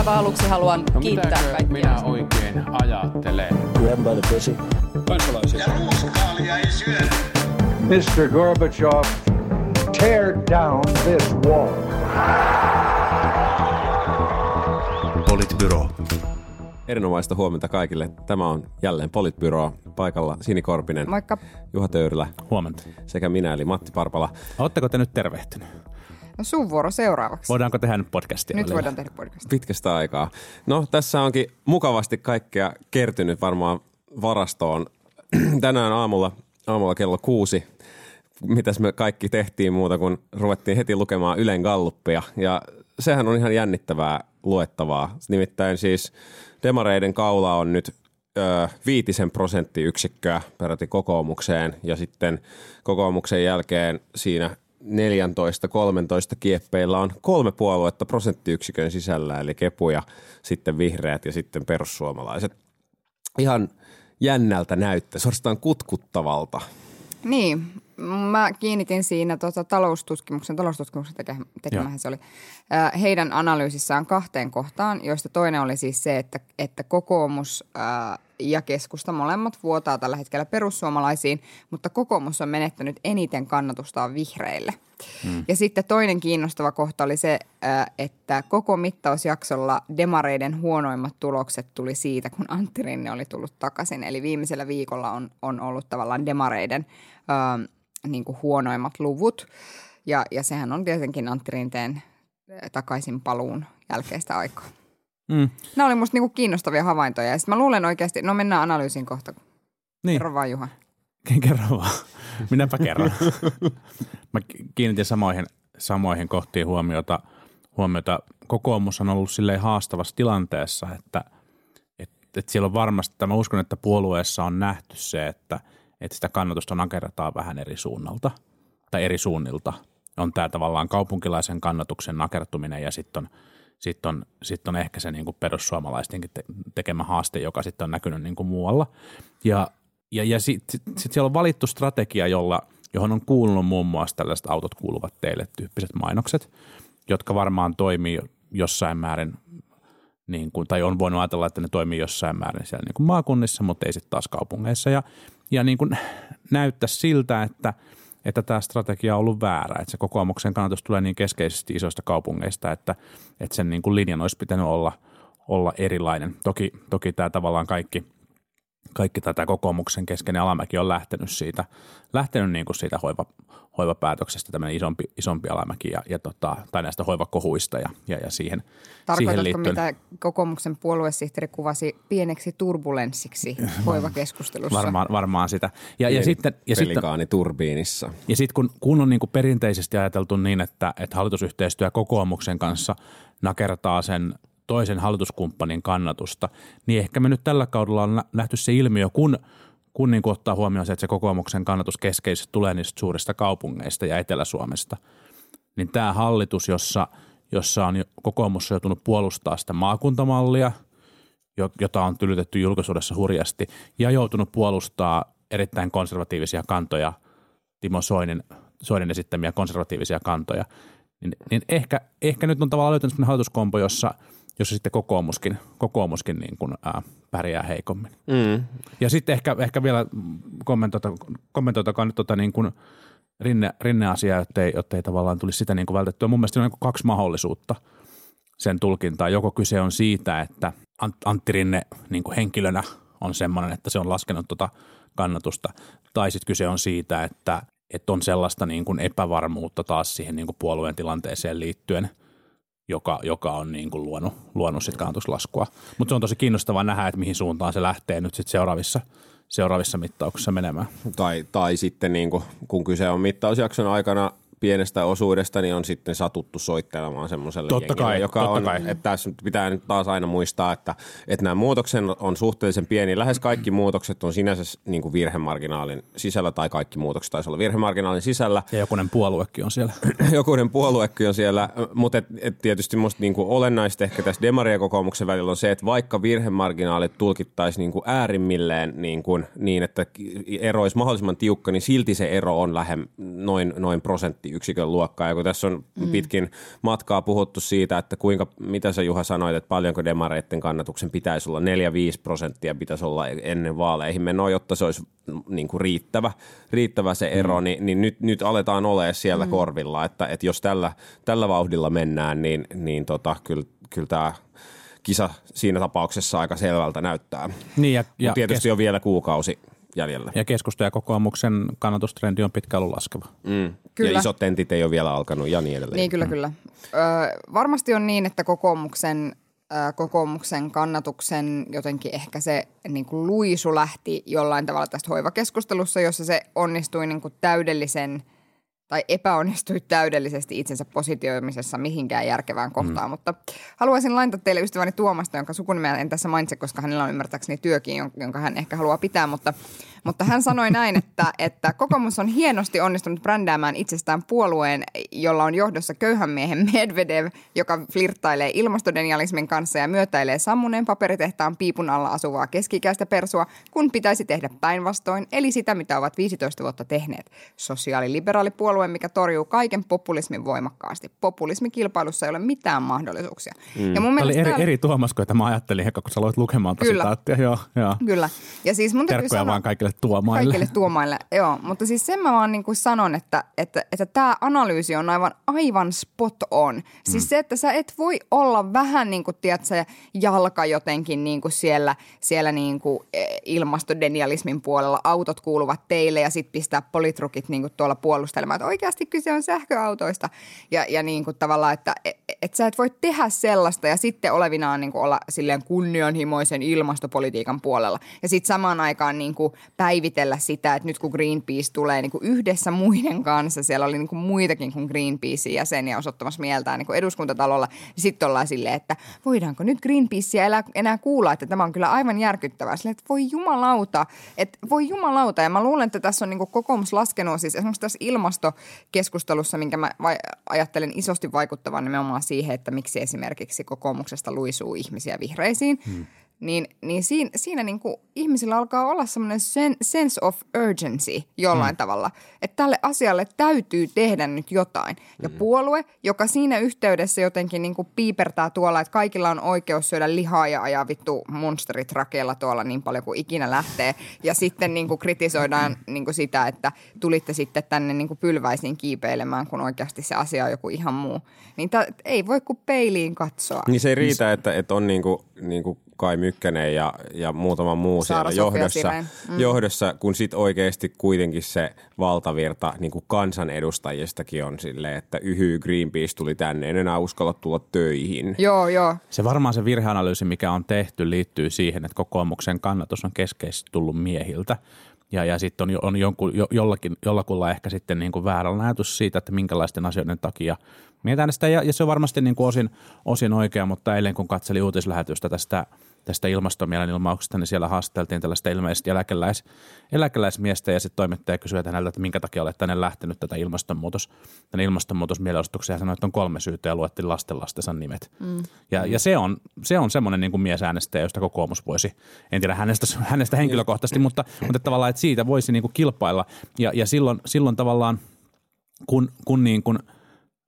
aivan aluksi haluan No kiittää kaikkia. minä oikein ajattelen? Grab by the pussy. Kansalaisia. Ja ruuskaalia ei syödä. Mr. Gorbachev, tear down this wall. Politbyro. Erinomaista huomenta kaikille. Tämä on jälleen Politbyro. Paikalla Sini Korpinen, Moikka. Juha Töyrylä Huomenta. sekä minä eli Matti Parpala. Oletteko te nyt tervehtynyt? No sun vuoro seuraavaksi. Voidaanko tehdä nyt podcastia? Nyt voidaan tehdä podcast. Pitkästä aikaa. No tässä onkin mukavasti kaikkea kertynyt varmaan varastoon. Tänään aamulla, aamulla kello kuusi mitäs me kaikki tehtiin muuta kuin ruvettiin heti lukemaan Ylen Galluppia. Ja sehän on ihan jännittävää luettavaa. Nimittäin siis demareiden kaula on nyt ö, viitisen prosenttiyksikköä peräti kokoomukseen ja sitten kokoomuksen jälkeen siinä 14-13 kieppeillä on kolme puoluetta prosenttiyksikön sisällä, eli Kepu ja sitten vihreät ja sitten perussuomalaiset. Ihan jännältä näyttää, suorastaan kutkuttavalta. Niin, mä kiinnitin siinä tota, taloustutkimuksen, taloustutkimuksen tekemä, tekemähän se oli, heidän analyysissään kahteen kohtaan, joista toinen oli siis se, että, että kokoomus äh, ja keskusta molemmat vuotaa tällä hetkellä perussuomalaisiin, mutta kokoomus on menettänyt eniten kannatustaan vihreille. Hmm. Ja sitten toinen kiinnostava kohta oli se, äh, että koko mittausjaksolla demareiden huonoimmat tulokset tuli siitä, kun Antti Rinne oli tullut takaisin. Eli viimeisellä viikolla on, on ollut tavallaan demareiden äh, niin kuin huonoimmat luvut. Ja, ja sehän on tietenkin Antti Rinteen äh, takaisin paluun jälkeistä aikaa. Mm. Nämä oli musta niinku kiinnostavia havaintoja. Ja sitten mä luulen oikeasti, no mennään analyysin kohta. Niin, Kerro vaan Juha. kerro vaan. Minäpä kerron. Mä ki- kiinnitin samoihin, samoihin kohtiin huomiota. huomiota. Kokoomus on ollut silleen haastavassa tilanteessa, että et, et siellä on varmasti, mä uskon, että puolueessa on nähty se, että, että sitä kannatusta nakerrataan vähän eri suunnalta tai eri suunnilta. On tämä tavallaan kaupunkilaisen kannatuksen nakertuminen ja sitten on, sit on, sit on ehkä se niinku perussuomalaistenkin te- tekemä haaste, joka sitten on näkynyt niinku muualla. Ja, ja, ja sitten sit, sit siellä on valittu strategia, jolla, johon on kuulunut muun muassa tällaiset autot kuuluvat teille tyyppiset mainokset, jotka varmaan toimii jossain määrin niin kuin, tai on voinut ajatella, että ne toimii jossain määrin siellä niin kuin maakunnissa, mutta ei sitten taas kaupungeissa. Ja, ja niin kuin näyttää siltä, että, että tämä strategia on ollut väärä, että se kokoomuksen kannatus tulee niin keskeisesti isoista kaupungeista, että, että sen niin kuin linjan olisi pitänyt olla, olla erilainen. Toki, toki tämä tavallaan kaikki, kaikki tätä kokoomuksen keskeinen alamäki on lähtenyt siitä, lähtenyt niin kuin siitä hoiva, hoivapäätöksestä, tämmöinen isompi, isompi alamäki ja, ja tota, tai näistä hoivakohuista ja, ja, ja siihen, siihen liittyen. mitä kokoomuksen puoluesihteeri kuvasi pieneksi turbulenssiksi hoivakeskustelussa? Varmaan, varmaan sitä. Ja, ja sitten, ja sitten, turbiinissa. ja sitten kun, kun on niin kuin perinteisesti ajateltu niin, että, että hallitusyhteistyö kokoomuksen kanssa nakertaa sen toisen hallituskumppanin kannatusta, niin ehkä me nyt tällä kaudella on nä- nähty se ilmiö, kun, kun niin ottaa huomioon se, että se kokoomuksen kannatus keskeisesti tulee niistä suurista kaupungeista ja Etelä-Suomesta, niin tämä hallitus, jossa, jossa on kokoomus joutunut puolustaa sitä maakuntamallia, jo- jota on tylytetty julkisuudessa hurjasti, ja joutunut puolustaa erittäin konservatiivisia kantoja, Timo Soinin, Soinin esittämiä konservatiivisia kantoja, niin, niin ehkä, ehkä nyt on tavallaan löytänyt sellainen hallituskompo, jossa, jossa sitten kokoomuskin, kokoomuskin niin kuin, ää, pärjää heikommin. Mm. Ja sitten ehkä, ehkä vielä kommentoita, kommentoitakaan nyt tota niin kuin rinne, rinne-asiaa, jotta ei, jotta ei tavallaan tulisi sitä niin kuin vältettyä. Mun mielestä on niin kuin kaksi mahdollisuutta sen tulkintaa. Joko kyse on siitä, että Ant- Antti Rinne niin kuin henkilönä on semmoinen, että se on laskenut tota kannatusta, tai sitten kyse on siitä, että, että on sellaista niin kuin epävarmuutta taas siihen niin kuin puolueen tilanteeseen liittyen, joka, joka on niin kuin luonut, luonut sit kannatuslaskua. Mutta se on tosi kiinnostavaa nähdä, että mihin suuntaan se lähtee nyt sit seuraavissa, seuraavissa mittauksissa menemään. Tai, tai sitten niin kuin, kun kyse on mittausjakson aikana pienestä osuudesta, niin on sitten satuttu soittelemaan semmoiselle Totta jengille, kai, joka totta on, kai. että tässä pitää nyt taas aina muistaa, että, että nämä muutokset on suhteellisen pieni. Lähes kaikki muutokset on sinänsä niin kuin virhemarginaalin sisällä, tai kaikki muutokset taisi olla virhemarginaalin sisällä. Ja jokunen puoluekin on siellä. jokunen puoluekin on siellä, mutta et, et tietysti musta niinku olennaista ehkä tässä Demaria kokoomuksen välillä on se, että vaikka virhemarginaalit tulkittaisiin niinku äärimmilleen niinku, niin, että ero olisi mahdollisimman tiukka, niin silti se ero on lähem, noin, noin prosentti prosenttiyksikön luokkaa. Ja kun tässä on mm. pitkin matkaa puhuttu siitä, että kuinka, mitä sä Juha sanoit, että paljonko demareiden kannatuksen pitäisi olla, 4-5 prosenttia pitäisi olla ennen vaaleihin menoa, jotta se olisi niin kuin riittävä, riittävä se ero, mm. niin, niin nyt, nyt aletaan olemaan siellä mm. korvilla, että, että jos tällä, tällä vauhdilla mennään, niin, niin tota, kyllä, kyllä tämä kisa siinä tapauksessa aika selvältä näyttää. Niin ja, ja tietysti kes- on vielä kuukausi jäljellä. Ja keskusta ja kokoomuksen kannatustrendi on pitkä ollut laskeva. Mm. Kyllä. Ja isot tentit ei ole vielä alkanut ja niin edelleen. Niin, kyllä, mm. kyllä. Ö, varmasti on niin, että kokoomuksen, ö, kokoomuksen kannatuksen jotenkin ehkä se niin kuin luisu lähti jollain tavalla tästä hoivakeskustelussa, jossa se onnistui niin kuin täydellisen – tai epäonnistui täydellisesti itsensä positioimisessa mihinkään järkevään kohtaan. Mm. Mutta haluaisin lainata teille ystäväni Tuomasta, jonka sukunimeä en tässä mainitse, koska hänellä on ymmärtääkseni työkin, jonka hän ehkä haluaa pitää. Mutta, mutta hän sanoi näin, että, että kokoomus on hienosti onnistunut brändäämään itsestään puolueen, jolla on johdossa köyhän miehen Medvedev, joka flirttailee ilmastodenialismin kanssa ja myötäilee sammuneen paperitehtaan piipun alla asuvaa keskikäistä persua, kun pitäisi tehdä päinvastoin, eli sitä, mitä ovat 15 vuotta tehneet. Sosiaaliliberaalipuolue puolue, mikä torjuu kaiken populismin voimakkaasti. Populismikilpailussa ei ole mitään mahdollisuuksia. Mm. Ja mun Tämä oli eri, täällä... eri Tuomas kuin mä ajattelin, ehkä kun sä aloit lukemaan Kyllä. sitaattia. Joo, joo. Kyllä. Ja siis mun Terkkuja sanoa, vaan kaikille tuomaille. Kaikille tuomaille, joo. Mutta siis sen mä vaan niin kuin sanon, että, että, että tämä analyysi on aivan, aivan spot on. Siis mm. se, että sä et voi olla vähän niin kuin, tiedätkö, jalka jotenkin niin kuin siellä, siellä niin kuin e, ilmastodenialismin puolella. Autot kuuluvat teille ja sitten pistää politrukit niin kuin tuolla puolustelemaan, että oikeasti kyse on sähköautoista. Ja, ja niin kuin tavallaan, että et, et sä et voi tehdä sellaista ja sitten olevinaan niin kuin olla silleen kunnianhimoisen ilmastopolitiikan puolella. Ja sitten samaan aikaan niin kuin päivitellä sitä, että nyt kun Greenpeace tulee niin kuin yhdessä muiden kanssa, siellä oli niin kuin muitakin kuin Greenpeacein jäseniä osoittamassa mieltään niin kuin eduskuntatalolla, niin sitten ollaan silleen, että voidaanko nyt Greenpeacea enää, enää kuulla, että tämä on kyllä aivan järkyttävää. Silleen, että voi jumalauta, että voi jumalauta. Ja mä luulen, että tässä on niin kuin kokoomus laskenut siis esimerkiksi tässä ilmasto keskustelussa, minkä mä ajattelen isosti vaikuttavan nimenomaan siihen, että miksi esimerkiksi kokoomuksesta luisuu ihmisiä vihreisiin. Hmm niin, niin siinä, siinä niin kuin ihmisillä alkaa olla semmoinen sen, sense of urgency jollain mm. tavalla, että tälle asialle täytyy tehdä nyt jotain. Ja mm. puolue, joka siinä yhteydessä jotenkin niin kuin piipertää tuolla, että kaikilla on oikeus syödä lihaa ja ajaa vittu monsterit rakeella tuolla niin paljon kuin ikinä lähtee. Ja sitten niin kuin kritisoidaan niin kuin sitä, että tulitte sitten tänne niin kuin pylväisiin kiipeilemään, kun oikeasti se asia on joku ihan muu. Niin ta, ei voi kuin peiliin katsoa. Niin se ei riitä, että, että on niin kuin, niin kuin Kai Mykkänen ja, ja muutama muu Saara siellä johdossa, mm. johdossa, kun sitten oikeasti kuitenkin se valtavirta niin kuin kansanedustajistakin on silleen, että yhy Greenpeace tuli tänne, en enää uskalla tulla töihin. Joo, joo. Se varmaan se virheanalyysi, mikä on tehty, liittyy siihen, että kokoomuksen kannatus on keskeisesti tullut miehiltä. Ja, ja sitten on, on jonkun, jo, jollakin, jollakulla ehkä sitten niin kuin väärä ajatus siitä, että minkälaisten asioiden takia mietitään sitä. Ja, ja se on varmasti niin kuin osin, osin oikea, mutta eilen kun katselin uutislähetystä tästä – tästä ilmastomielenilmauksesta, niin siellä haasteltiin tällaista ilmeisesti eläkeläis, eläkeläismiestä ja sitten toimittaja kysyi häneltä, että minkä takia olet tänne lähtenyt tätä ilmastonmuutos, tänne ilmastonmuutosmielenosoitukseen ja sanoi, että on kolme syytä ja luetti lastenlastensa nimet. Mm. Ja, ja, se on, se on semmoinen niin kuin miesäänestäjä, josta kokoomus voisi, en tiedä hänestä, hänestä henkilökohtaisesti, mutta, mutta tavallaan, että siitä voisi niin kuin kilpailla ja, ja silloin, silloin tavallaan, kun, kun niin kuin,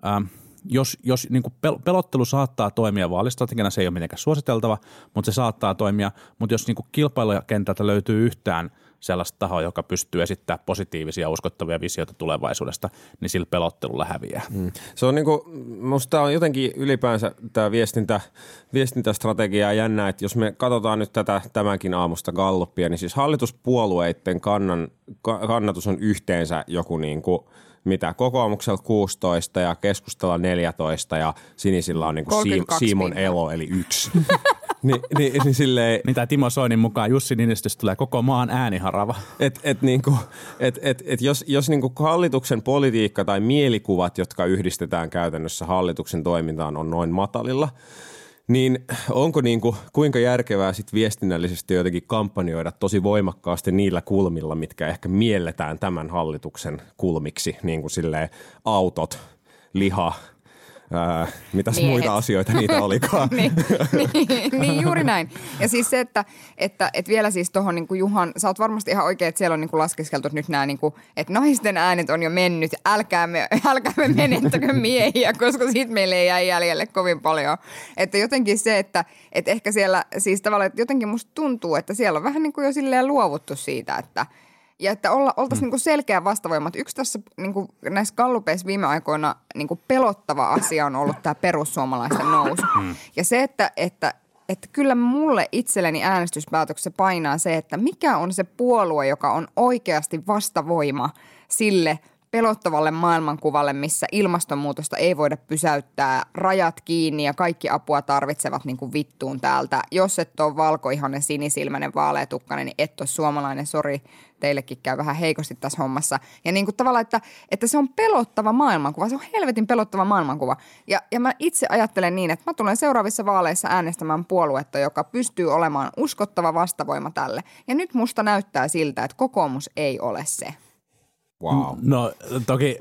ähm, jos, jos niin kuin pelottelu saattaa toimia vaalistrategiana, se ei ole mitenkään suositeltava, mutta se saattaa toimia. Mutta jos niin kuin kilpailukentältä löytyy yhtään sellaista tahoa, joka pystyy esittämään positiivisia uskottavia visioita tulevaisuudesta, niin sillä pelottelulla häviää. Mm. Se on niin kuin, musta on jotenkin ylipäänsä tämä viestintä, viestintästrategia jännä, että jos me katsotaan nyt tätä tämänkin aamusta galluppia, niin siis hallituspuolueiden kannan, kannatus on yhteensä joku niin kuin – mitä kokoomuksella 16 ja keskustella 14 ja sinisillä on niin kuin Simon Elo eli yksi. Ni, ni, niin silleen, niin tämä Timo Soinin mukaan Jussi Ninistys tulee koko maan ääniharava. Et, et niinku, et, et, et jos, jos niinku hallituksen politiikka tai mielikuvat, jotka yhdistetään käytännössä hallituksen toimintaan, on noin matalilla – niin onko niin kuin, kuinka järkevää sit viestinnällisesti jotenkin kampanjoida tosi voimakkaasti niillä kulmilla, mitkä ehkä mielletään tämän hallituksen kulmiksi, niin kuin silleen autot, liha, Ää, mitäs Miehet. muita asioita niitä olikaan? niin, niin, niin, juuri näin. Ja siis se, että, että, että vielä siis tuohon niin Juhan, sä oot varmasti ihan oikein, että siellä on niin kuin laskeskeltu nyt nämä, niin kuin, että naisten äänet on jo mennyt, älkäämme, älkäämme menettäkö miehiä, koska siitä meille ei jää jäljelle kovin paljon. Että jotenkin se, että, että ehkä siellä siis tavallaan, että jotenkin musta tuntuu, että siellä on vähän niin kuin jo silleen luovuttu siitä, että – ja että olla, oltaisiin niin selkeä vastavoima. Yksi tässä niin kuin näissä kallupeissa viime aikoina niin kuin pelottava asia on ollut tämä perussuomalaisten nousu. Ja se, että, että, että kyllä mulle itselleni äänestyspäätöksessä painaa se, että mikä on se puolue, joka on oikeasti vastavoima sille pelottavalle maailmankuvalle, missä ilmastonmuutosta ei voida pysäyttää, rajat kiinni ja kaikki apua tarvitsevat niin kuin vittuun täältä. Jos et ole valkoihoinen, sinisilmäinen, vaaleatukkainen, niin et ole suomalainen, sori, teillekin käy vähän heikosti tässä hommassa. Ja niin kuin tavallaan, että, että se on pelottava maailmankuva, se on helvetin pelottava maailmankuva. Ja, ja mä itse ajattelen niin, että mä tulen seuraavissa vaaleissa äänestämään puoluetta, joka pystyy olemaan uskottava vastavoima tälle. Ja nyt musta näyttää siltä, että kokoomus ei ole se. Wow. No toki,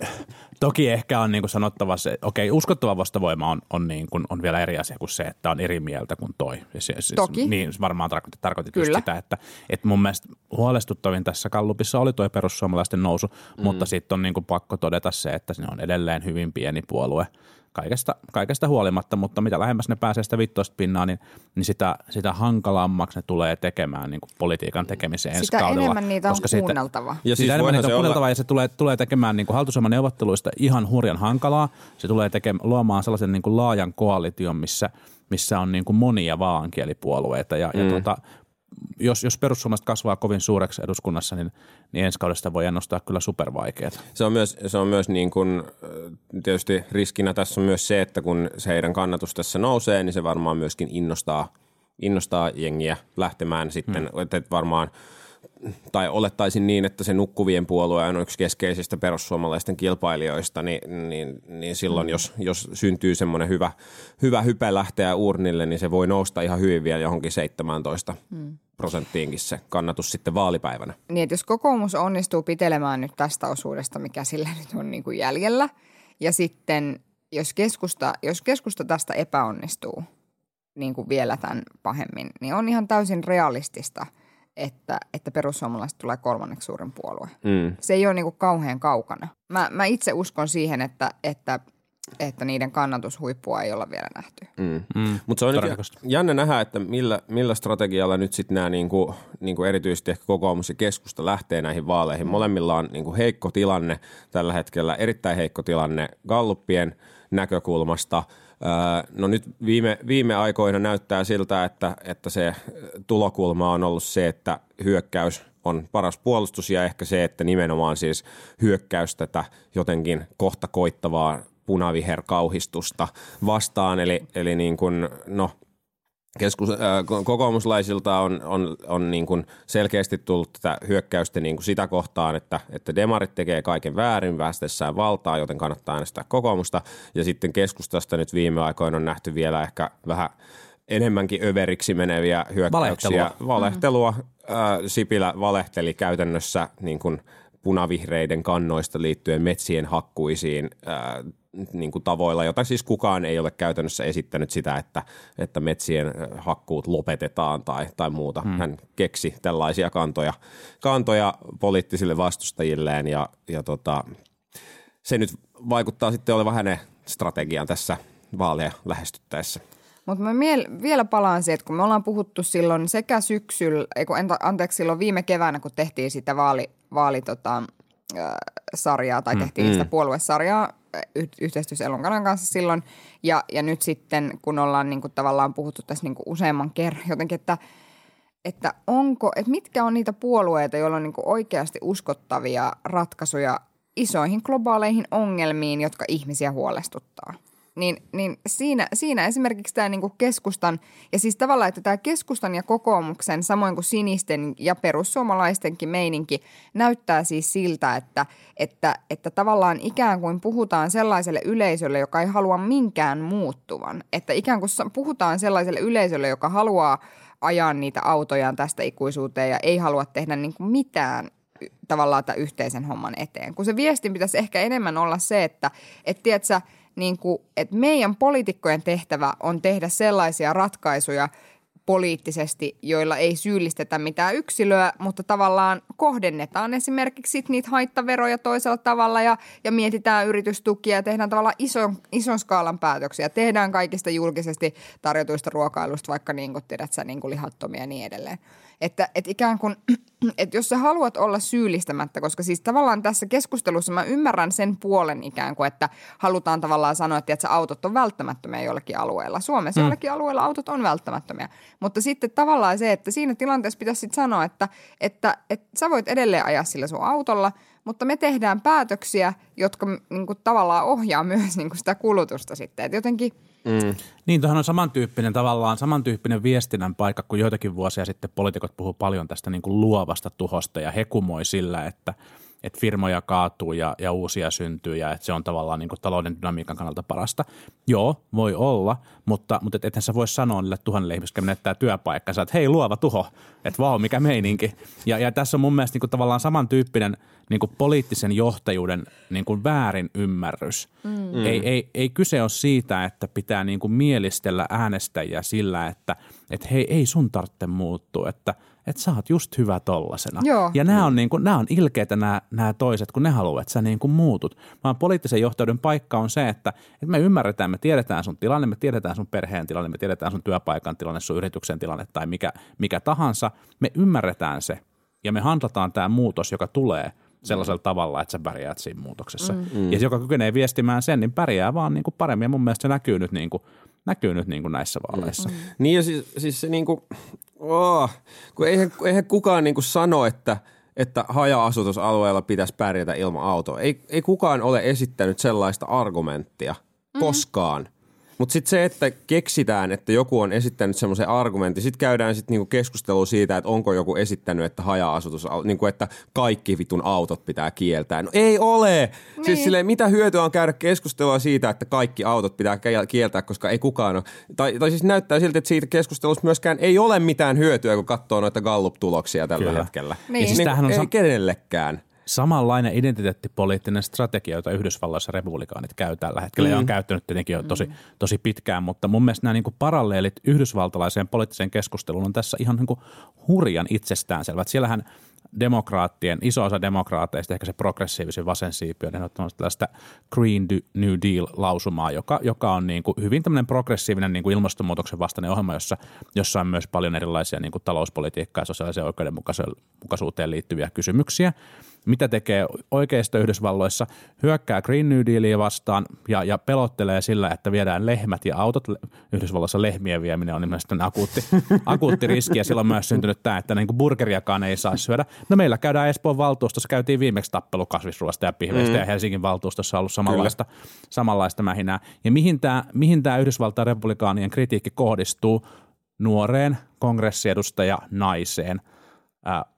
toki ehkä on niin kuin sanottava se, okei, uskottava vastavoima on, on, niin kuin, on vielä eri asia kuin se, että on eri mieltä kuin toi. Se, siis, Toki. Niin varmaan tarkoitit just Kyllä. sitä, että, että mun mielestä huolestuttavin tässä kallupissa oli tuo perussuomalaisten nousu, mm. mutta sitten on niin kuin pakko todeta se, että se on edelleen hyvin pieni puolue kaikesta, kaikesta huolimatta, mutta mitä lähemmäs ne pääsee sitä 15 pinnaa, niin, niin sitä, sitä hankalammaksi ne tulee tekemään niin kuin politiikan tekemiseen ensi Sitä kaudella. enemmän niitä on koska kuunneltava. Ja Ja siis sitä enemmän voihan niitä on olla- kuunneltava ja se tulee, tulee tekemään niin hallitusohjelmaneuvotteluista ihan hurjan hankalaa. Se tulee tekemään, luomaan sellaisen niin kuin laajan koalition, missä, missä on niin kuin monia vaankielipuolueita. Ja, mm. ja tuota, jos, jos perussuomalaiset kasvaa kovin suureksi eduskunnassa, niin, niin ensi kaudesta voi ennustaa kyllä supervaikeaa. Se on myös, se on myös niin kuin, tietysti riskinä tässä on myös se, että kun se heidän kannatus tässä nousee, niin se varmaan myöskin innostaa, innostaa jengiä lähtemään sitten, mm. että varmaan tai olettaisin niin, että se nukkuvien puolue on yksi keskeisistä perussuomalaisten kilpailijoista, niin, niin, niin silloin jos, jos syntyy semmoinen hyvä, hyvä hype lähteä urnille, niin se voi nousta ihan hyvin vielä johonkin 17 mm. prosenttiinkin se kannatus sitten vaalipäivänä. Niin, että jos kokoomus onnistuu pitelemään nyt tästä osuudesta, mikä sillä nyt on niin kuin jäljellä, ja sitten jos keskusta, jos keskusta tästä epäonnistuu niin kuin vielä tämän pahemmin, niin on ihan täysin realistista, että, että perussuomalaiset tulee kolmanneksi suurin puolue. Mm. Se ei ole niin kuin kauhean kaukana. Mä, mä itse uskon siihen, että, että, että niiden kannatushuippua ei olla vielä nähty. Mm. Mm. Mutta se on jännä nähdä, että millä, millä strategialla nyt sitten nämä niinku, niinku erityisesti ehkä kokoomus ja keskusta lähtee näihin vaaleihin. Molemmilla on niinku heikko tilanne tällä hetkellä, erittäin heikko tilanne Galluppien näkökulmasta. No nyt viime, viime aikoina näyttää siltä, että, että se tulokulma on ollut se, että hyökkäys on paras puolustus ja ehkä se, että nimenomaan siis hyökkäys tätä jotenkin kohta koittavaa punaviherkauhistusta vastaan. Eli, eli niin kuin, no, keskus, äh, ko- kokoomuslaisilta on, on, on niin kuin selkeästi tullut tätä hyökkäystä niin kuin sitä kohtaan, että, että demarit tekee kaiken väärin päästessään valtaa, joten kannattaa äänestää kokoomusta. Ja sitten keskustasta nyt viime aikoina on nähty vielä ehkä vähän enemmänkin överiksi meneviä hyökkäyksiä. Valehtelua. Valehtelua. Äh, Sipilä valehteli käytännössä niin kuin punavihreiden kannoista liittyen metsien hakkuisiin äh, niin kuin tavoilla, jota siis kukaan ei ole käytännössä esittänyt sitä, että, että metsien hakkuut lopetetaan tai, tai muuta. Hmm. Hän keksi tällaisia kantoja, kantoja poliittisille vastustajilleen ja, ja tota, se nyt vaikuttaa sitten olevan hänen strategiaan tässä vaaleja lähestyttäessä. Mutta mä miel- vielä palaan siihen, että kun me ollaan puhuttu silloin sekä syksyllä, ei kun anteeksi silloin viime keväänä, kun tehtiin sitä vaali, vaali tota, sarjaa tai tehtiin mm, sitä puoluesarjaa äh, y- yhteistyössä Elon Kanan kanssa silloin. Ja, ja nyt sitten, kun ollaan niin kuin, tavallaan puhuttu tässä niin kuin useamman kerran jotenkin, että, että onko, että mitkä on niitä puolueita, joilla on niin kuin oikeasti uskottavia ratkaisuja isoihin globaaleihin ongelmiin, jotka ihmisiä huolestuttaa. Niin, niin siinä, siinä esimerkiksi tämä niinku keskustan, ja siis tavallaan, että tämä keskustan ja kokoomuksen, samoin kuin sinisten ja perussuomalaistenkin meininki, näyttää siis siltä, että, että, että tavallaan ikään kuin puhutaan sellaiselle yleisölle, joka ei halua minkään muuttuvan. Että ikään kuin puhutaan sellaiselle yleisölle, joka haluaa ajaa niitä autojaan tästä ikuisuuteen ja ei halua tehdä niinku mitään tavallaan tämän yhteisen homman eteen. Kun se viestin pitäisi ehkä enemmän olla se, että et, tiedätkö, niin kuin, että meidän poliitikkojen tehtävä on tehdä sellaisia ratkaisuja poliittisesti, joilla ei syyllistetä mitään yksilöä, mutta tavallaan kohdennetaan esimerkiksi sit niitä haittaveroja toisella tavalla ja, ja mietitään yritystukia ja tehdään tavallaan ison, ison skaalan päätöksiä. Tehdään kaikista julkisesti tarjotuista ruokailusta vaikka niin kuin, tiedät sä, niin kuin lihattomia ja niin edelleen. Että, että ikään kuin, että jos sä haluat olla syyllistämättä, koska siis tavallaan tässä keskustelussa mä ymmärrän sen puolen ikään kuin, että halutaan tavallaan sanoa, että, että autot on välttämättömiä jollakin alueella. Suomessa mm. jollakin alueella autot on välttämättömiä. Mutta sitten tavallaan se, että siinä tilanteessa pitäisi sitten sanoa, että, että, että sä voit edelleen ajaa sillä sun autolla, mutta me tehdään päätöksiä, jotka niin kuin, tavallaan ohjaa myös niin kuin sitä kulutusta sitten. Että jotenkin – Mm. Niin, tuohon on samantyyppinen tavallaan, samantyyppinen viestinnän paikka, kun joitakin vuosia sitten poliitikot puhuu paljon tästä niin kuin luovasta tuhosta ja hekumoi sillä, että – että firmoja kaatuu ja, ja uusia syntyy ja että se on tavallaan niin kuin talouden dynamiikan kannalta parasta. Joo, voi olla, mutta, mutta et, ethän sä voi sanoa niille tuhannelle ihmisille, jotka menettää työpaikkansa, että hei luova tuho, että vau mikä meininki. Ja, ja tässä on mun mielestä niin kuin tavallaan samantyyppinen niin kuin poliittisen johtajuuden niin kuin väärin ymmärrys. Mm. Ei, ei, ei kyse ole siitä, että pitää niin kuin mielistellä äänestäjiä sillä, että, että hei ei sun tarvitse muuttua, että – että sä oot just hyvä tollasena. Joo. Ja nämä on, niin kuin, nämä on ilkeitä nämä, nämä toiset, kun ne haluaa, että sä niin kuin muutut. Vaan poliittisen johtajuuden paikka on se, että, että me ymmärretään, me tiedetään sun tilanne, me tiedetään sun perheen tilanne, me tiedetään sun työpaikan tilanne, sun yrityksen tilanne tai mikä, mikä tahansa. Me ymmärretään se ja me handlataan tämä muutos, joka tulee sellaisella mm. tavalla, että sä pärjäät siinä muutoksessa. Mm. Ja se, joka kykenee viestimään sen, niin pärjää vaan niin kuin paremmin. Ja mun mielestä se näkyy nyt, niin kuin, näkyy nyt niin kuin näissä vaaleissa. Mm. Niin ja siis, siis se niin kuin, oh, kun eihän, eihän kukaan niin kuin sano, että, että haja-asutusalueella pitäisi pärjätä ilman autoa. Ei, ei kukaan ole esittänyt sellaista argumenttia mm. koskaan – mutta sitten se, että keksitään, että joku on esittänyt semmoisen argumentin, sitten käydään sitten niinku keskustelua siitä, että onko joku esittänyt, että haja-asutus, niinku että kaikki vitun autot pitää kieltää. No ei ole! Siis niin. Siis silleen, mitä hyötyä on käydä keskustelua siitä, että kaikki autot pitää kieltää, koska ei kukaan ole. Tai, tai siis näyttää siltä, että siitä keskustelusta myöskään ei ole mitään hyötyä, kun katsoo noita Gallup-tuloksia tällä Kyllä. hetkellä. Niin. Ja siis niin, on ei sam- kenellekään samanlainen identiteettipoliittinen strategia, jota Yhdysvalloissa republikaanit käy tällä hetkellä mm. ja on käyttänyt tietenkin jo tosi, tosi pitkään, mutta mun mielestä nämä niin kuin paralleelit yhdysvaltalaiseen poliittiseen keskusteluun on tässä ihan niin kuin hurjan itsestäänselvät. Siellähän demokraattien, iso osa demokraateista, ehkä se progressiivisen vasensiipi on ehdottomasti tällaista Green New Deal-lausumaa, joka, joka on niin kuin hyvin tämmöinen progressiivinen niin kuin ilmastonmuutoksen vastainen ohjelma, jossa, jossa on myös paljon erilaisia niin kuin talouspolitiikkaa ja sosiaaliseen oikeudenmukaisuuteen liittyviä kysymyksiä mitä tekee oikeisto Yhdysvalloissa, hyökkää Green New Dealia vastaan ja, ja pelottelee sillä, että viedään lehmät ja autot. Yhdysvalloissa lehmien vieminen on nimenomaan akuutti, akuutti riski ja silloin on myös syntynyt tämä, että niin kuin burgeriakaan ei saa syödä. No meillä käydään Espoon valtuustossa, käytiin viimeksi tappelu kasvisruoasta ja pihveistä mm. ja Helsingin valtuustossa on ollut samanlaista, samanlaista mähinää. Ja mihin tämä, mihin tämä Yhdysvaltain republikaanien kritiikki kohdistuu? Nuoreen kongressiedustaja naiseen,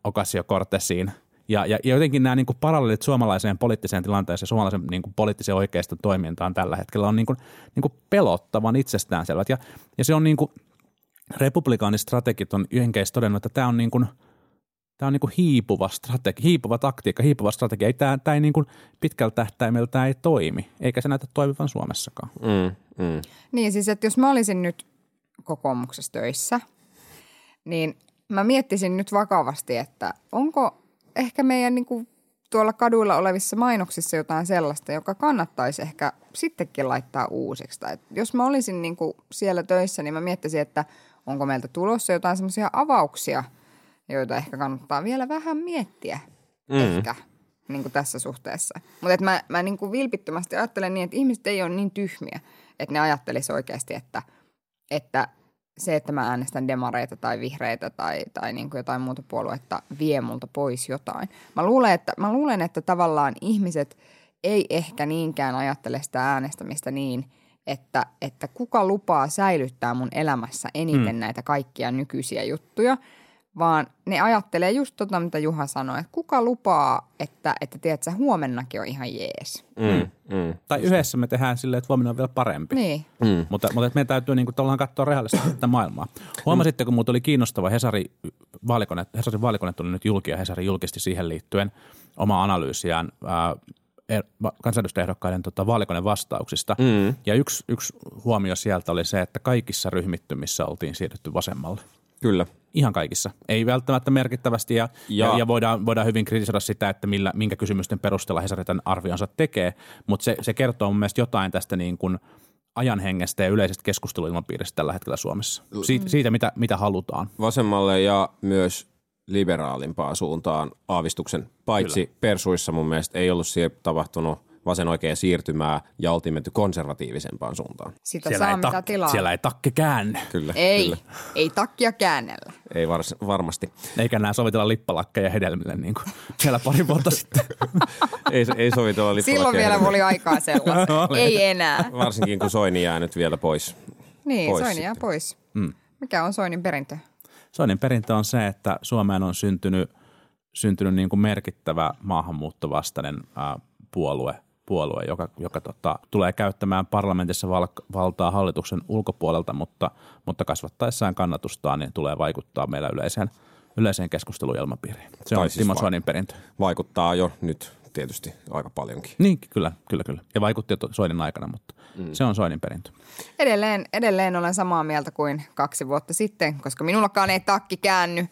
Ocasio-Cortesiin – ja, ja, ja jotenkin nämä niin kuin paralleelit suomalaiseen poliittiseen tilanteeseen ja suomalaisen niin kuin poliittisen oikeiston toimintaan tällä hetkellä on niin kuin, niin kuin pelottavan itsestäänselvät. Ja, ja se on niin kuin, republikaanistrategit on jenkeissä todennut, että tämä on niin kuin, tämä on niin kuin hiipuva strategia, hiipuva taktiikka, hiipuva strategia. Ei, tämä, tämä ei niin kuin pitkällä tähtäimellä tämä ei toimi, eikä se näytä toimivan Suomessakaan. Mm, mm. Niin siis, että jos mä olisin nyt kokoomuksessa töissä, niin mä miettisin nyt vakavasti, että onko ehkä meidän niin kuin tuolla kaduilla olevissa mainoksissa jotain sellaista, joka kannattaisi ehkä sittenkin laittaa uusiksi. Tai jos mä olisin niin kuin siellä töissä, niin mä miettisin, että onko meiltä tulossa jotain semmoisia avauksia, joita ehkä kannattaa vielä vähän miettiä mm. ehkä niin kuin tässä suhteessa. Mutta mä, mä niin kuin vilpittömästi ajattelen niin, että ihmiset ei ole niin tyhmiä, että ne ajattelisi oikeasti, että, että – se, että mä äänestän demareita tai vihreitä tai, tai niin kuin jotain muuta puoluetta vie multa pois jotain. Mä luulen, että, mä luulen, että tavallaan ihmiset ei ehkä niinkään ajattele sitä äänestämistä niin, että, että kuka lupaa säilyttää mun elämässä eniten mm. näitä kaikkia nykyisiä juttuja – vaan ne ajattelee just tota, mitä Juha sanoi, että kuka lupaa, että, että tiedät, sä, huomennakin on ihan jees. Mm, mm. Tai yhdessä me tehdään silleen, että huomenna on vielä parempi. Niin. Mm. Mutta, mutta meidän täytyy niin kuin, katsoa rehellisesti tätä maailmaa. Huomasitte, kun muuta oli kiinnostava Hesari vaalikone, Hesarin vaalikone tuli nyt julki ja Hesari julkisti siihen liittyen omaa analyysiään. Kansanedustajaehdokkaiden tota, vaalikoneen vastauksista. Mm. Ja yksi, yksi huomio sieltä oli se, että kaikissa ryhmittymissä oltiin siirrytty vasemmalle. Kyllä. Ihan kaikissa. Ei välttämättä merkittävästi ja, ja. Ja- voidaan, voidaan hyvin kritisoida sitä, että millä, minkä kysymysten perusteella Hesari tämän arvionsa tekee, mutta se, se kertoo mun mielestä jotain tästä niin kuin ajan hengestä ja yleisestä keskusteluilmapiiristä tällä hetkellä Suomessa. Siitä, siitä mitä, mitä halutaan. Vasemmalle ja myös liberaalimpaan suuntaan aavistuksen. Paitsi Kyllä. persuissa mun mielestä ei ollut siellä tapahtunut vasen oikea siirtymää ja oltiin menty konservatiivisempaan suuntaan. Sitä saa mitä tak- tilaa. siellä ei takke käänny, Kyllä. ei, Kyllä. ei takkia käännellä. Ei vars, varmasti. eikä enää sovitella lippalakkeja hedelmille niin kuin siellä pari vuotta sitten. ei, ei sovitella Silloin lippalakkeja. vielä oli aikaa sellaista. ei enää. Varsinkin kun Soini jää nyt vielä pois. Niin, Pois Soini jää sitten. pois. Mm. Mikä on Soinin perintö? Soinin perintö on se, että Suomeen on syntynyt, syntynyt niin kuin merkittävä maahanmuuttovastainen ää, puolue, puolue, joka, joka tota, tulee käyttämään parlamentissa val, valtaa hallituksen ulkopuolelta, mutta, mutta kasvattaessaan kannatustaan niin tulee vaikuttaa meillä yleiseen, yleiseen keskusteluilmapiiriin. Se on Tai siis Timo Soinin perintö. Vaikuttaa jo nyt tietysti aika paljonkin. Niin, kyllä, kyllä, kyllä. Ja vaikutti jo Soinin aikana, mutta mm. se on Soinin perintö. Edelleen, edelleen olen samaa mieltä kuin kaksi vuotta sitten, koska minullakaan ei takki käänny.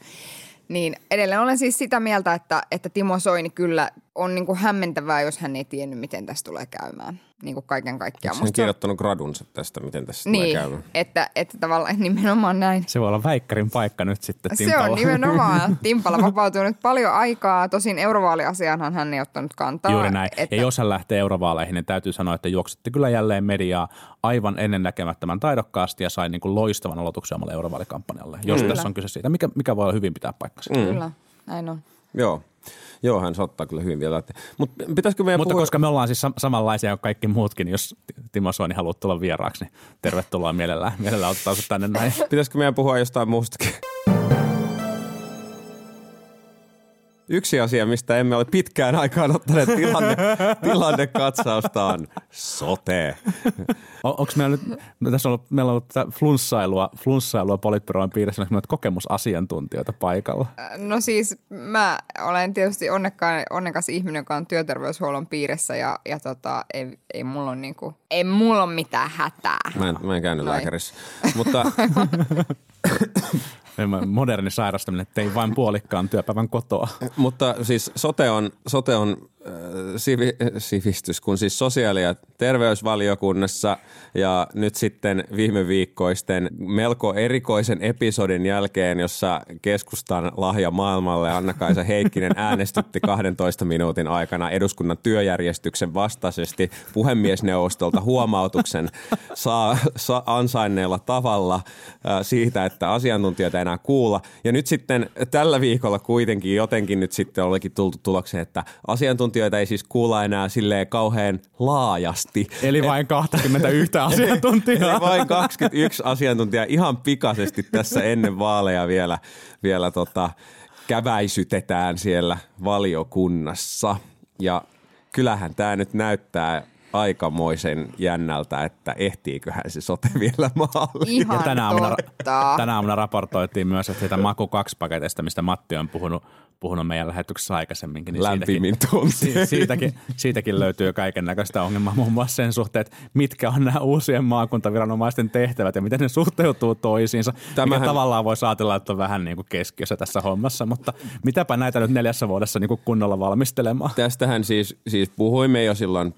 Niin edelleen olen siis sitä mieltä, että, että Timo Soini kyllä on niin kuin hämmentävää, jos hän ei tiennyt, miten tässä tulee käymään. Niin kuin kaiken kaikkiaan. Hän se on- kirjoittanut gradunsa tästä, miten tässä tulee Niin, käymään? että, että tavallaan nimenomaan näin. Se voi olla väikkärin paikka nyt sitten Se Timpalla. on nimenomaan. Timpalla vapautuu nyt paljon aikaa. Tosin eurovaaliasiaanhan hän ei ottanut kantaa. Juuri näin. Että, Ja jos hän lähtee eurovaaleihin, niin täytyy sanoa, että juoksitte kyllä jälleen mediaa aivan ennennäkemättömän taidokkaasti ja sai niin kuin loistavan aloituksen omalle eurovaalikampanjalle. Jos Kyllä. tässä on kyse siitä, mikä, mikä voi hyvin pitää paikkansa. Mm. Kyllä, näin on. Joo. Joo, hän saattaa kyllä hyvin vielä. Mutta pitäisikö meidän Mutta puhua... koska me ollaan siis sam- samanlaisia kuin kaikki muutkin, jos Timo Soini haluaa tulla vieraaksi, niin tervetuloa mielellään. Mielellään ottaa tänne näin. Pitäisikö meidän puhua jostain muustakin? Yksi asia, mistä emme ole pitkään aikaan ottaneet tilanne, tilannekatsausta on sote. On, onko meillä nyt, no tässä on ollut, meillä on ollut tätä flunssailua, flunssailua politbyroon piirissä, onko meillä kokemusasiantuntijoita paikalla? No siis mä olen tietysti onnekkaan, onnekas ihminen, joka on työterveyshuollon piirissä ja, ja tota, ei, ei, mulla ole niinku, ei mulla ole mitään hätää. Mä en, mä en käynyt Noin. lääkärissä. Mutta Moderni sairastaminen, ettei vain puolikkaan työpäivän kotoa. Mutta siis sote on, sote on sivi, sivistys, kun siis sosiaali- ja terveysvaliokunnassa ja nyt sitten viime viikkoisten melko erikoisen episodin jälkeen, jossa keskustan lahja maailmalle Anna-Kaisa Heikkinen äänestytti 12 minuutin aikana eduskunnan työjärjestyksen vastaisesti puhemiesneuvostolta huomautuksen saa, saa ansainneella tavalla äh, siitä, että asiantuntijoita enää kuulla. Ja nyt sitten tällä viikolla kuitenkin jotenkin nyt sitten olikin tultu tulokseen, että asiantuntijoita ei siis kuulla enää silleen kauhean laajasti. Eli vain 21 asiantuntijaa. Eli vain 21 asiantuntijaa ihan pikaisesti tässä ennen vaaleja vielä, vielä tota, käväisytetään siellä valiokunnassa. Ja kyllähän tämä nyt näyttää aikamoisen jännältä, että ehtiiköhän se sote vielä maaliin. Ihan tänä aamuna, tänä aamuna raportoitiin myös, että siitä Maku 2 paketista, mistä Matti on puhunut, puhunut meidän lähetyksessä aikaisemmin. Niin Lämpimin siitäkin, siitäkin, siitäkin löytyy kaiken näköistä ongelmaa, muun muassa sen suhteen, että mitkä on nämä uusien maakuntaviranomaisten tehtävät ja miten ne suhteutuu toisiinsa. Tämähän... Tämähän- Mikä tavallaan voisi ajatella, että on vähän niin kuin keskiössä tässä hommassa, mutta mitäpä näitä nyt neljässä vuodessa niin kuin kunnolla valmistelemaan. Tästähän siis, siis puhuimme jo silloin,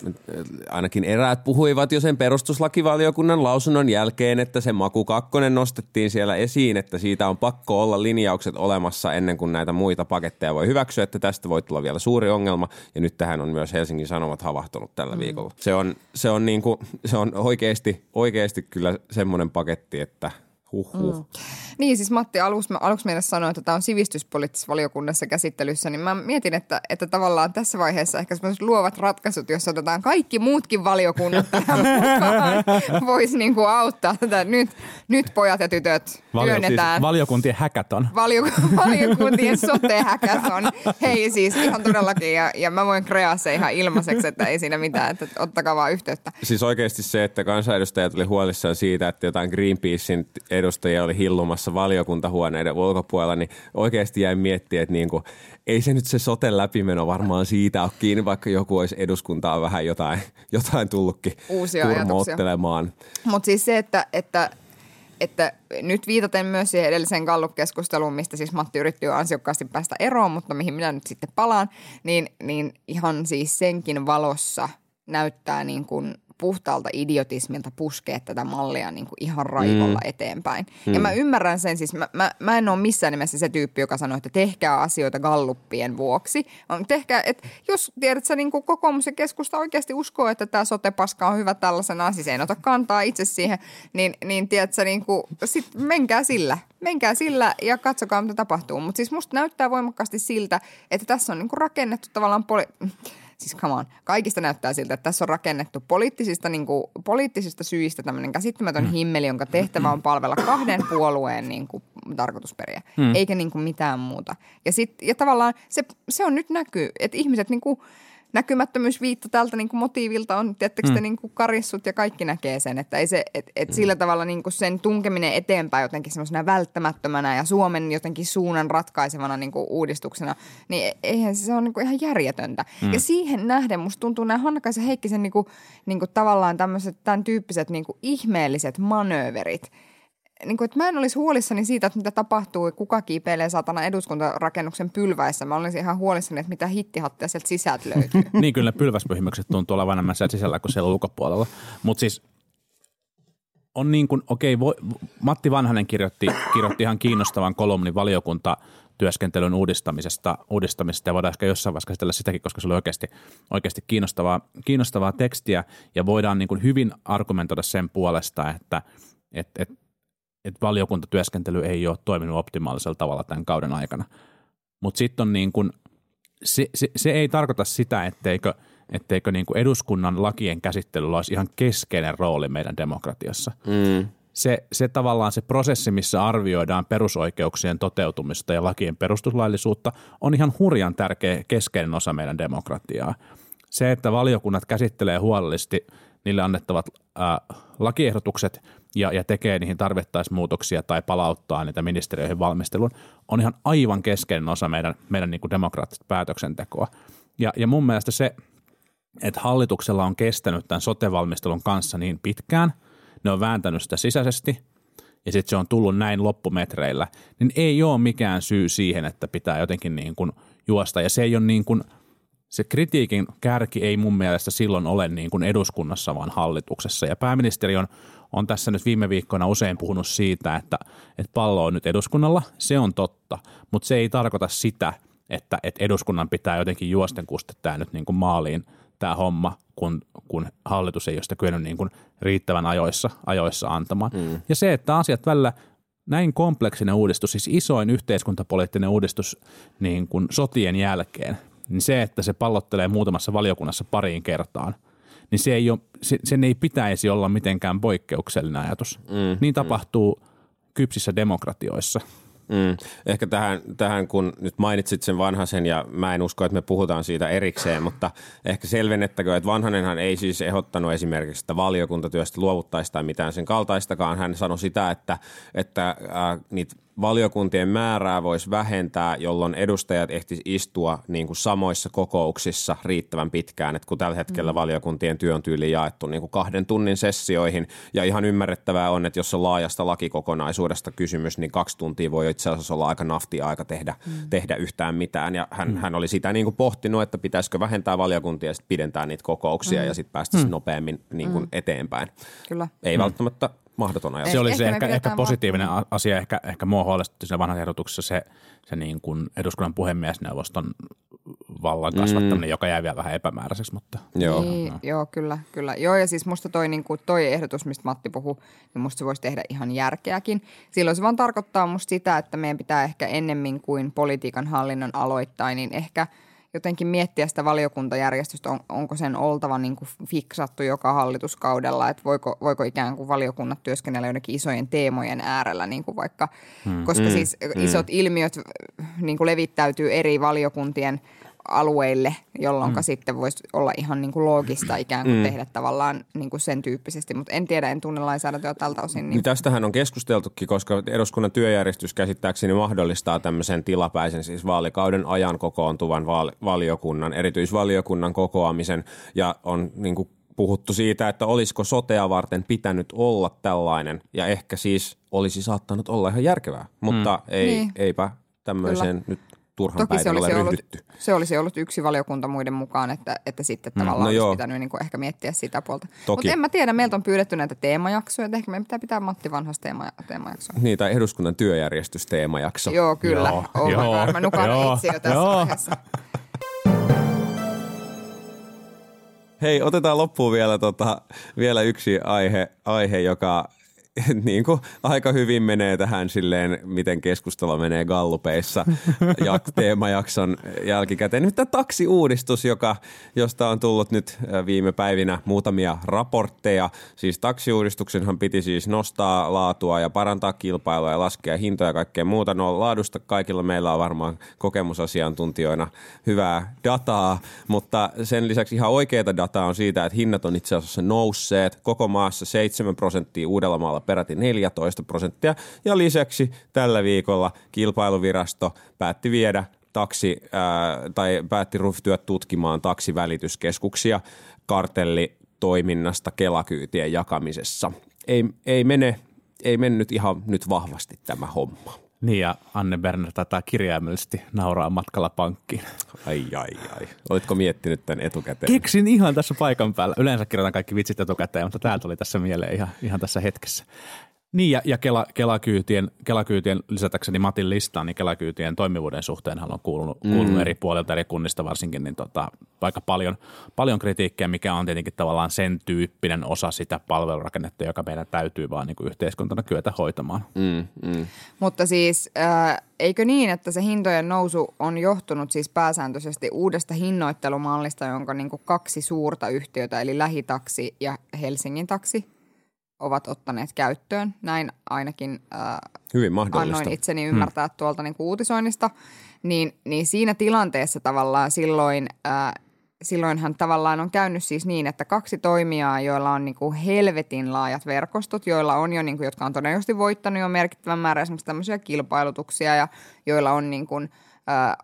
ainakin eräät puhuivat jo sen perustuslakivaliokunnan lausunnon jälkeen, että se Maku 2 nostettiin siellä esiin, että siitä on pakko olla linjaukset olemassa ennen kuin näitä muita paketteja voi hyväksyä, että tästä voi tulla vielä suuri ongelma. Ja nyt tähän on myös Helsingin Sanomat havahtunut tällä viikolla. Se on, se on, niin kuin, se on oikeasti, oikeasti kyllä semmoinen paketti, että huhhuh. Mm. Niin, siis Matti aluksi, aluksi meille sanoi, että tämä on sivistyspoliittisessa valiokunnassa käsittelyssä, niin mä mietin, että, että tavallaan tässä vaiheessa ehkä sellaiset luovat ratkaisut, jos otetaan kaikki muutkin valiokunnat tähän mukaan, voisi niin kuin auttaa tätä. Nyt, nyt pojat ja tytöt Valio, siis työnnetään. valiokuntien häkäton. Valio, valiokuntien sote-häkäton. Hei siis ihan todellakin ja, ja mä voin kreaa se ihan ilmaiseksi, että ei siinä mitään, että ottakaa vaan yhteyttä. Siis oikeasti se, että kansanedustajat oli huolissaan siitä, että jotain Greenpeacein edustajia oli hillumassa valiokuntahuoneiden ulkopuolella, niin oikeasti jäin miettimään, että niin kuin, ei se nyt se soten läpimeno varmaan siitä ole kiinni, vaikka joku olisi eduskuntaa vähän jotain, jotain tullutkin Uusia ajatuksia. kurmoottelemaan. Mutta siis se, että, että, että nyt viitaten myös siihen edelliseen Gallup-keskusteluun, mistä siis Matti yritti jo ansiokkaasti päästä eroon, mutta mihin minä nyt sitten palaan, niin, niin ihan siis senkin valossa näyttää niin kuin puhtaalta idiotismilta puskea tätä mallia niin kuin ihan raivolla mm. eteenpäin. Mm. Ja mä ymmärrän sen, siis mä, mä, mä en ole missään nimessä se tyyppi, joka sanoo, että tehkää asioita galluppien vuoksi. Vaan Tehkää, että jos tiedät sä niin kuin kokoomus ja keskusta oikeasti uskoo, että tämä sote-paska on hyvä tällaisena, siis en ota kantaa itse siihen, niin, niin tiedät sä niin kuin, sit menkää sillä. Menkää sillä ja katsokaa, mitä tapahtuu. Mutta siis musta näyttää voimakkaasti siltä, että tässä on niin kuin rakennettu tavallaan poli- siis come on, kaikista näyttää siltä, että tässä on rakennettu poliittisista, niin kuin, poliittisista syistä tämmöinen käsittämätön himmeli, jonka tehtävä on palvella kahden puolueen niin kuin, tarkoitusperiä, mm. eikä niin kuin mitään muuta. Ja, sit, ja tavallaan se, se on nyt näkyy, että ihmiset niin kuin, näkymättömyysviitta tältä niin kuin motiivilta on, tiettäkö mm. niin kuin karissut ja kaikki näkee sen, että ei se, et, et mm. sillä tavalla niin kuin sen tunkeminen eteenpäin jotenkin semmoisena välttämättömänä ja Suomen jotenkin suunnan ratkaisevana niin kuin uudistuksena, niin e- eihän se, se on niin kuin ihan järjetöntä. Mm. Ja siihen nähden musta tuntuu nämä Hannakaisen Heikkisen niin kuin, niin kuin tavallaan tämmöiset tämän tyyppiset niin kuin ihmeelliset manööverit – niin kuin, että mä en olisi huolissani siitä, että mitä tapahtuu, kuka kiipeilee saatana eduskuntarakennuksen pylväissä. Mä olisin ihan huolissani, että mitä hittihatteja sieltä sisältä löytyy. niin kyllä pylväspyhimykset tuntuu olevan enemmän siellä sisällä kuin siellä ulkopuolella. Mutta siis on niin kuin, okei, voi, Matti Vanhanen kirjoitti, kirjoitti ihan kiinnostavan kolumnin valiokunta työskentelyn uudistamisesta, uudistamisesta ja voidaan ehkä jossain vaiheessa käsitellä sitäkin, koska se oli oikeasti, oikeasti kiinnostavaa, kiinnostavaa tekstiä ja voidaan niin kuin hyvin argumentoida sen puolesta, että et, et että valiokuntatyöskentely ei ole toiminut optimaalisella tavalla tämän kauden aikana. Mutta sitten on niin kuin, se, se, se, ei tarkoita sitä, etteikö, etteikö niin kuin eduskunnan lakien käsittelyllä olisi ihan keskeinen rooli meidän demokratiassa. Mm. Se, se tavallaan se prosessi, missä arvioidaan perusoikeuksien toteutumista ja lakien perustuslaillisuutta, on ihan hurjan tärkeä keskeinen osa meidän demokratiaa. Se, että valiokunnat käsittelee huolellisesti niille annettavat ää, lakiehdotukset – ja, ja tekee niihin tarvittaisiin muutoksia tai palauttaa niitä ministeriöihin valmisteluun, on ihan aivan keskeinen osa meidän, meidän niin demokraattista päätöksentekoa. Ja, ja mun mielestä se, että hallituksella on kestänyt tämän sote-valmistelun kanssa niin pitkään, ne on vääntänyt sitä sisäisesti ja sitten se on tullut näin loppumetreillä, niin ei ole mikään syy siihen, että pitää jotenkin niin kuin juosta. Ja se ei ole niin kuin, se kritiikin kärki ei mun mielestä silloin ole niin kuin eduskunnassa, vaan hallituksessa. Ja pääministeri on on tässä nyt viime viikkoina usein puhunut siitä, että, että pallo on nyt eduskunnalla. Se on totta, mutta se ei tarkoita sitä, että, että eduskunnan pitää jotenkin juosten kustettaa nyt niin kuin maaliin tämä homma, kun, kun hallitus ei ole sitä kyennyt niin kuin riittävän ajoissa, ajoissa antamaan. Mm. Ja se, että asiat välillä näin kompleksinen uudistus, siis isoin yhteiskuntapoliittinen uudistus niin kuin sotien jälkeen, niin se, että se pallottelee muutamassa valiokunnassa pariin kertaan – niin se ei ole, se, sen ei pitäisi olla mitenkään poikkeuksellinen ajatus. Mm, niin tapahtuu mm. kypsissä demokratioissa. Mm. Ehkä tähän, tähän, kun nyt mainitsit sen vanhasen ja mä en usko, että me puhutaan siitä erikseen, mutta ehkä selvennettäkö, että vanhanenhan ei siis ehdottanut esimerkiksi, että valiokuntatyöstä luovuttaisi tai mitään sen kaltaistakaan. Hän sanoi sitä, että, että äh, niitä valiokuntien määrää voisi vähentää, jolloin edustajat ehtis istua niin kuin samoissa kokouksissa riittävän pitkään, että kun tällä hetkellä mm. valiokuntien työn tyyli jaettu niin kuin kahden tunnin sessioihin, ja ihan ymmärrettävää on, että jos on laajasta lakikokonaisuudesta kysymys, niin kaksi tuntia voi itse asiassa olla aika naftia aika tehdä, mm. tehdä yhtään mitään, ja hän, mm. hän oli sitä niin kuin pohtinut, että pitäisikö vähentää valiokuntia ja sitten pidentää niitä kokouksia mm. ja sitten päästä mm. nopeammin niin kuin mm. eteenpäin. Kyllä. Ei mm. välttämättä mahdoton ajatus. Se oli se ehkä, ehkä positiivinen va- asia, ehkä, ehkä mua huolestutti siinä vanhassa ehdotuksessa se, se niin kuin eduskunnan puhemiesneuvoston vallan kasvattaminen, mm. joka jäi vielä vähän epämääräiseksi. Mutta, joo. Niin, no. joo, kyllä, kyllä. Joo, ja siis musta toi, niin kuin, toi ehdotus, mistä Matti puhui, niin musta se voisi tehdä ihan järkeäkin. Silloin se vaan tarkoittaa musta sitä, että meidän pitää ehkä ennemmin kuin politiikan hallinnon aloittaa, niin ehkä – jotenkin miettiä sitä valiokuntajärjestystä, on, onko sen oltava niin kuin fiksattu joka hallituskaudella, että voiko, voiko ikään kuin valiokunnat työskennellä joidenkin isojen teemojen äärellä, niin kuin vaikka, hmm. koska mm, siis hmm. isot ilmiöt niin kuin levittäytyy eri valiokuntien alueille, jolloin mm. sitten voisi olla ihan niin kuin loogista ikään kuin mm. tehdä tavallaan niin kuin sen tyyppisesti. Mutta en tiedä, en tunne lainsäädäntöä tältä osin. Niin... Tästähän on keskusteltukin, koska eduskunnan työjärjestys käsittääkseni mahdollistaa tämmöisen tilapäisen siis vaalikauden ajan kokoontuvan vaali- valiokunnan, erityisvaliokunnan kokoamisen ja on niin kuin puhuttu siitä, että olisiko sotea varten pitänyt olla tällainen ja ehkä siis olisi saattanut olla ihan järkevää, mutta mm. ei, niin. eipä tämmöiseen Kyllä. nyt turhan Toki se olisi, ollut, se olisi ollut yksi valiokunta muiden mukaan, että, että sitten mm, tavallaan no olisi joo. pitänyt niin kuin ehkä miettiä sitä puolta. Mutta en mä tiedä, meiltä on pyydetty näitä teemajaksoja, että ehkä meidän pitää pitää Matti Vanhas teema, teemajaksoa. Niin, tai eduskunnan työjärjestys teemajakso. Joo, kyllä. Joo, oh joo, mä nukaan joo, itse jo tässä joo. vaiheessa. Hei, otetaan loppuun vielä, tota, vielä yksi aihe, aihe joka niin kuin aika hyvin menee tähän silleen, miten keskustelu menee gallupeissa ja teemajakson jälkikäteen. Nyt tämä taksiuudistus, joka, josta on tullut nyt viime päivinä muutamia raportteja. Siis taksiuudistuksenhan piti siis nostaa laatua ja parantaa kilpailua ja laskea hintoja ja kaikkea muuta. No laadusta kaikilla meillä on varmaan kokemusasiantuntijoina hyvää dataa, mutta sen lisäksi ihan oikeaa dataa on siitä, että hinnat on itse asiassa nousseet koko maassa 7 prosenttia Uudellamaalla peräti 14 prosenttia. Ja lisäksi tällä viikolla kilpailuvirasto päätti viedä taksi, ää, tai päätti ryhtyä tutkimaan taksivälityskeskuksia kartellitoiminnasta kelakyytien jakamisessa. Ei, ei, mene, ei mennyt ihan nyt vahvasti tämä homma. Niin ja Anne Berner taitaa kirjaimellisesti nauraa matkalla pankkiin. Ai ai ai. Oletko miettinyt tämän etukäteen? Keksin ihan tässä paikan päällä. Yleensä kirjoitan kaikki vitsit etukäteen, mutta tämä tuli tässä mieleen ihan, ihan tässä hetkessä. Niin ja, ja Kela, Kelakyytien, Kelakyytien lisätäkseni Matin listaan, niin Kelakyytien toimivuuden suhteen on kuulunut, mm. kuulunut eri puolilta, eri kunnista varsinkin, niin tota, aika paljon, paljon kritiikkiä, mikä on tietenkin tavallaan sen tyyppinen osa sitä palvelurakennetta, joka meidän täytyy vaan niin kuin yhteiskuntana kyetä hoitamaan. Mm, mm. Mutta siis äh, eikö niin, että se hintojen nousu on johtunut siis pääsääntöisesti uudesta hinnoittelumallista, jonka niin kuin kaksi suurta yhtiötä, eli Lähitaksi ja Helsingin taksi – ovat ottaneet käyttöön. Näin ainakin äh, Hyvin annoin itseni ymmärtää hmm. tuolta niin kuin uutisoinnista. Niin, niin siinä tilanteessa tavallaan silloin, äh, silloinhan tavallaan on käynyt siis niin, että kaksi toimijaa, joilla on niin kuin helvetin laajat verkostot, joilla on jo, niin kuin, jotka on todennäköisesti voittanut jo merkittävän määrän esimerkiksi tämmöisiä kilpailutuksia ja joilla on niin kuin –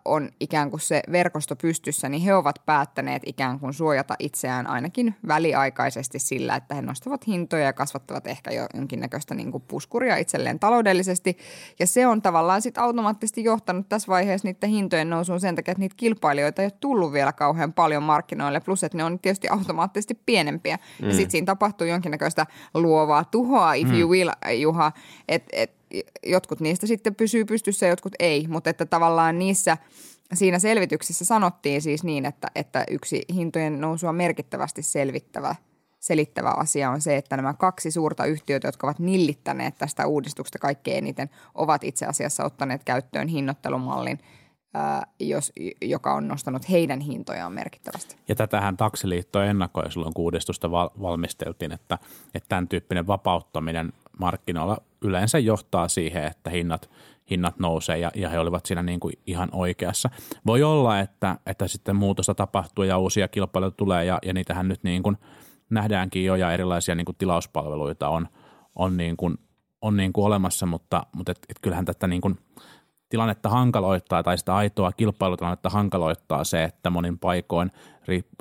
on ikään kuin se verkosto pystyssä, niin he ovat päättäneet ikään kuin suojata itseään ainakin väliaikaisesti sillä, että he nostavat hintoja ja kasvattavat ehkä jo jonkinnäköistä niin kuin puskuria itselleen taloudellisesti. Ja se on tavallaan sitten automaattisesti johtanut tässä vaiheessa niiden hintojen nousuun sen takia, että niitä kilpailijoita ei ole tullut vielä kauhean paljon markkinoille, plus että ne on tietysti automaattisesti pienempiä. Mm. Ja sitten siinä tapahtuu jonkinnäköistä luovaa tuhoa, if mm. you will, Juha, että et, jotkut niistä sitten pysyy pystyssä ja jotkut ei, mutta että tavallaan niissä siinä selvityksessä sanottiin siis niin, että, että yksi hintojen nousua merkittävästi selvittävä selittävä asia on se, että nämä kaksi suurta yhtiötä, jotka ovat nillittäneet tästä uudistuksesta kaikkein eniten, ovat itse asiassa ottaneet käyttöön hinnoittelumallin, jos, joka on nostanut heidän hintojaan merkittävästi. Ja tätähän taksiliitto ennakoi silloin, kun uudistusta val- valmisteltiin, että, että tämän tyyppinen vapauttaminen markkinoilla yleensä johtaa siihen, että hinnat, hinnat nousee ja, ja he olivat siinä niin kuin ihan oikeassa. Voi olla, että, että sitten muutosta tapahtuu ja uusia kilpailuja tulee ja, ja niitähän nyt niin kuin nähdäänkin jo ja erilaisia niin kuin tilauspalveluita on, on, niin kuin, on niin kuin olemassa, mutta, mutta et, et kyllähän tätä niin kuin tilannetta hankaloittaa tai sitä aitoa kilpailutilannetta hankaloittaa se, että monin paikoin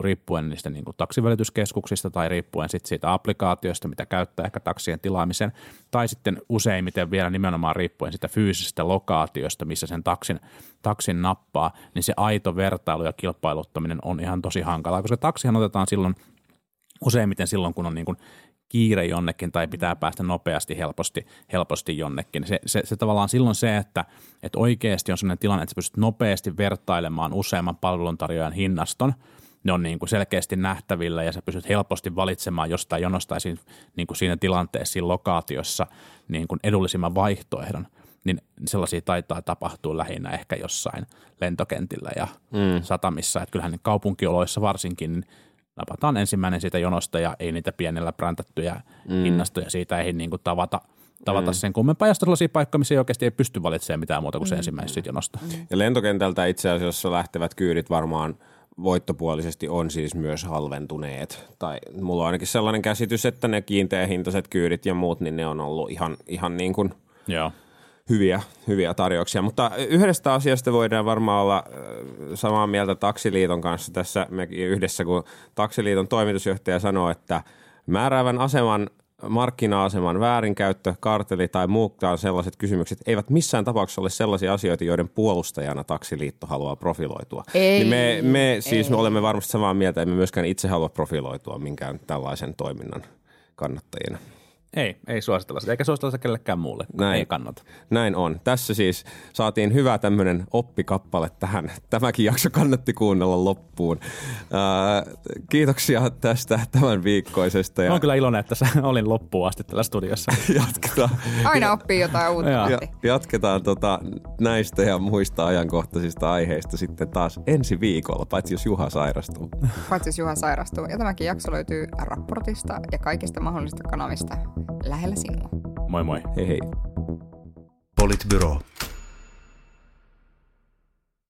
riippuen niistä niin kuin taksivälityskeskuksista tai riippuen sit siitä applikaatiosta, mitä käyttää ehkä taksien tilaamiseen, tai sitten useimmiten vielä nimenomaan riippuen sitä fyysisestä lokaatiosta, missä sen taksin, taksin nappaa, niin se aito vertailu ja kilpailuttaminen on ihan tosi hankalaa, koska taksihan otetaan silloin useimmiten silloin, kun on niin kuin kiire jonnekin tai pitää päästä nopeasti, helposti, helposti jonnekin. Se, se, se tavallaan silloin se, että, että oikeasti on sellainen tilanne, että sä pystyt nopeasti vertailemaan useamman palveluntarjoajan hinnaston, ne on niin kuin selkeästi nähtävillä ja sä pystyt helposti valitsemaan jostain jonosta niin kuin siinä tilanteessa, siinä lokaatiossa niin kuin edullisimman vaihtoehdon niin sellaisia taitaa tapahtua lähinnä ehkä jossain lentokentillä ja mm. satamissa. Että kyllähän kaupunkioloissa varsinkin niin napataan ensimmäinen siitä jonosta ja ei niitä pienellä präntättyjä mm. hinnastoja siitä ei niin kuin tavata, tavata mm. sen kummempaa. Ja sitten sellaisia paikkoja, missä ei oikeasti ei pysty valitsemaan mitään muuta kuin se mm. ensimmäisestä jonosta. Mm. Ja lentokentältä itse asiassa lähtevät kyydit varmaan voittopuolisesti on siis myös halventuneet. Tai mulla on ainakin sellainen käsitys, että ne kiinteähintaiset kyydit ja muut, niin ne on ollut ihan, ihan niin kuin Joo. Hyviä, hyviä tarjouksia. Mutta yhdestä asiasta voidaan varmaan olla samaa mieltä Taksiliiton kanssa tässä mekin yhdessä, kun Taksiliiton toimitusjohtaja sanoo, että määräävän aseman markkina-aseman väärinkäyttö, karteli tai muutkaan sellaiset kysymykset eivät missään tapauksessa ole sellaisia asioita, joiden puolustajana taksiliitto haluaa profiloitua. Ei, niin me, me siis me olemme varmasti samaa mieltä, emme myöskään itse halua profiloitua minkään tällaisen toiminnan kannattajina. Ei, ei suositella sitä, eikä suositella sitä kellekään muulle. Näin. Ei kannata. Näin on. Tässä siis saatiin hyvä tämmöinen oppikappale tähän. Tämäkin jakso kannatti kuunnella loppuun. Ää, kiitoksia tästä tämän viikkoisesta. Ja Olen kyllä iloinen, että olin loppuun asti tällä studiossa. jatketaan, Aina oppii jotain uutta. Ja, jatketaan tota näistä ja muista ajankohtaisista aiheista sitten taas ensi viikolla, paitsi jos Juha sairastuu. Paitsi jos Juha sairastuu. Ja tämäkin jakso löytyy raportista ja kaikista mahdollisista kanavista lähellä sinua. Moi moi. Hei hei. Politbyro.